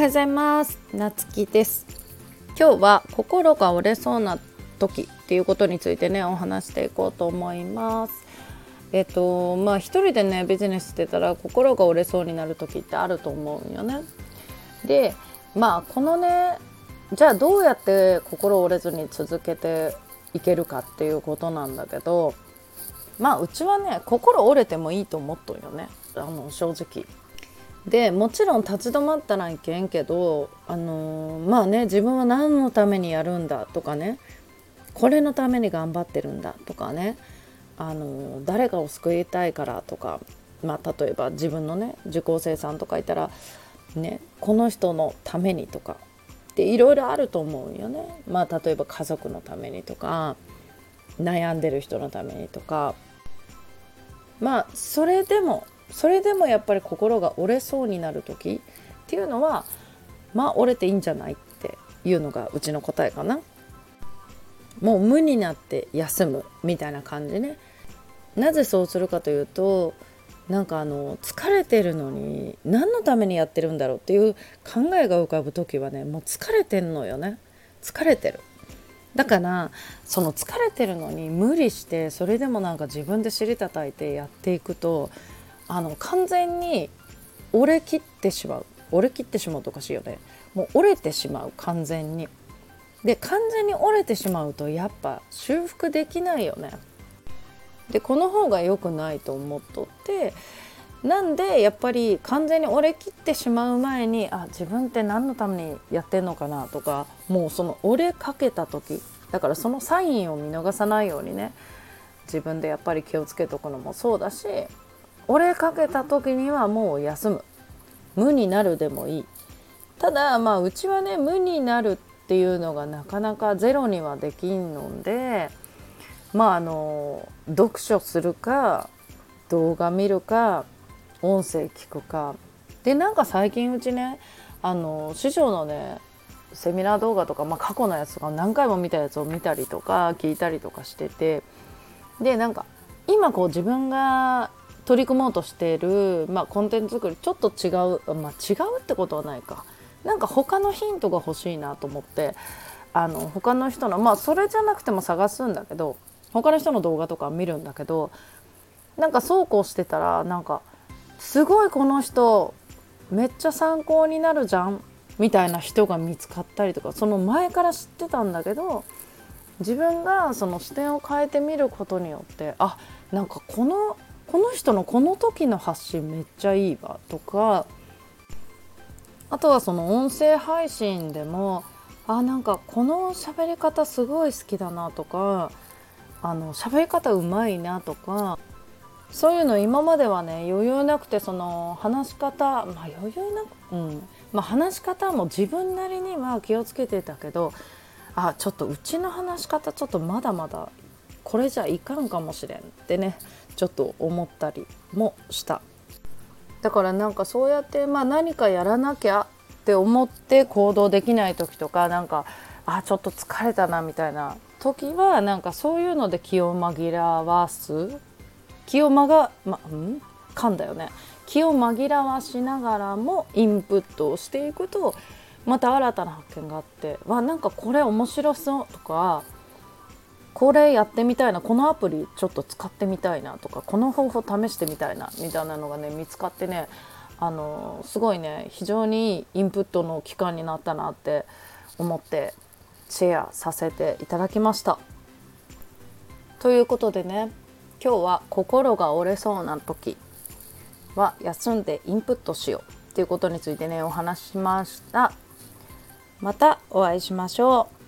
はようございます。なつきです。今日は心が折れそうな時っていうことについてねお話していこうと思います。えっとまあ一人でねビジネスしてたら心が折れそうになる時ってあると思うんよね。でまあこのねじゃあどうやって心折れずに続けていけるかっていうことなんだけどまあうちはね心折れてもいいと思っとんよね。あの正直。でもちろん立ち止まったらいけんけどあのー、まあね自分は何のためにやるんだとかねこれのために頑張ってるんだとかねあのー、誰かを救いたいからとか、まあ、例えば自分のね受講生さんとかいたら、ね、この人のためにとかっていろいろあると思うよね。まあ、例えば家族のためにとか悩んでる人のためにとかまあそれでもそれでもやっぱり心が折れそうになる時っていうのはまあ折れていいんじゃないっていうのがうちの答えかな。もう無になって休むみたいな感じね。なぜそうするかというとなんかあの疲れてるのに何のためにやってるんだろうっていう考えが浮かぶ時はねもう疲れてんのよね疲れてるだからその疲れてるのに無理してそれでもなんか自分で尻叩いてやっていくとあの完全に折れきってしまう。折れきってしまうとおかしいよね。もう折れてしまう完全に。で完全に折れてしまうとやっぱ修復できないよね。でこの方が良くないと思っとってなんでやっぱり完全に折れきってしまう前にあ自分って何のためにやってんのかなとかもうその折れかけた時だからそのサインを見逃さないようにね。自分でやっぱり気をつけとくのもそうだし折れかけた時にはもう休む。無になるでもいい。ただまあうちはね無になるっていうのがなかなかゼロにはできんのでまああの読書するか動画見るか音声聞くか。でなんか最近うちねあの師匠のねセミナー動画とか、まあ、過去のやつとか何回も見たやつを見たりとか聞いたりとかしてて。でなんか今こう自分が取り組もうとしている、まあ、コンテンツ作りちょっと違う、まあ、違うってことはないか。なんか他のヒントが欲しいなと思ってあの他の人のまあそれじゃなくても探すんだけど他の人の動画とか見るんだけどなんかそうこうしてたらなんかすごいこの人めっちゃ参考になるじゃんみたいな人が見つかったりとかその前から知ってたんだけど自分がその視点を変えてみることによってあなんかこのこの人のこの時の発信めっちゃいいわとかあとはその音声配信でもあなんかこの喋り方すごい好きだなとかあの喋り方うまいなとかそういうの今まではね余裕なくてその話し方まあ余裕なく、うん。まあ、話し方も自分なりには気をつけてたけどあちょっとうちの話し方ちょっとまだまだこれじゃいかんかもしれんってね。ちょっと思ったりもした。だからなんかそうやって、まあ、何かやらなきゃって思って行動できない時とかなんかあちょっと疲れたなみたいな時はなんかそういうので気を紛らわす。気をまが、ま、ん？噛んだよね。気を紛らわしながらもインプットをしていくとまた新たな発見があってわなんかこれ面白そうとかこれやってみたいなこのアプリちょっと使ってみたいなとかこの方法試してみたいなみたいなのがね見つかってねあのすごいね非常にいいインプットの期間になったなって思ってシェアさせていただきました。ということでね今日は心が折れそうな時は休んでインプットしよう。っていうことについてねお話ししました。またお会いしましょう。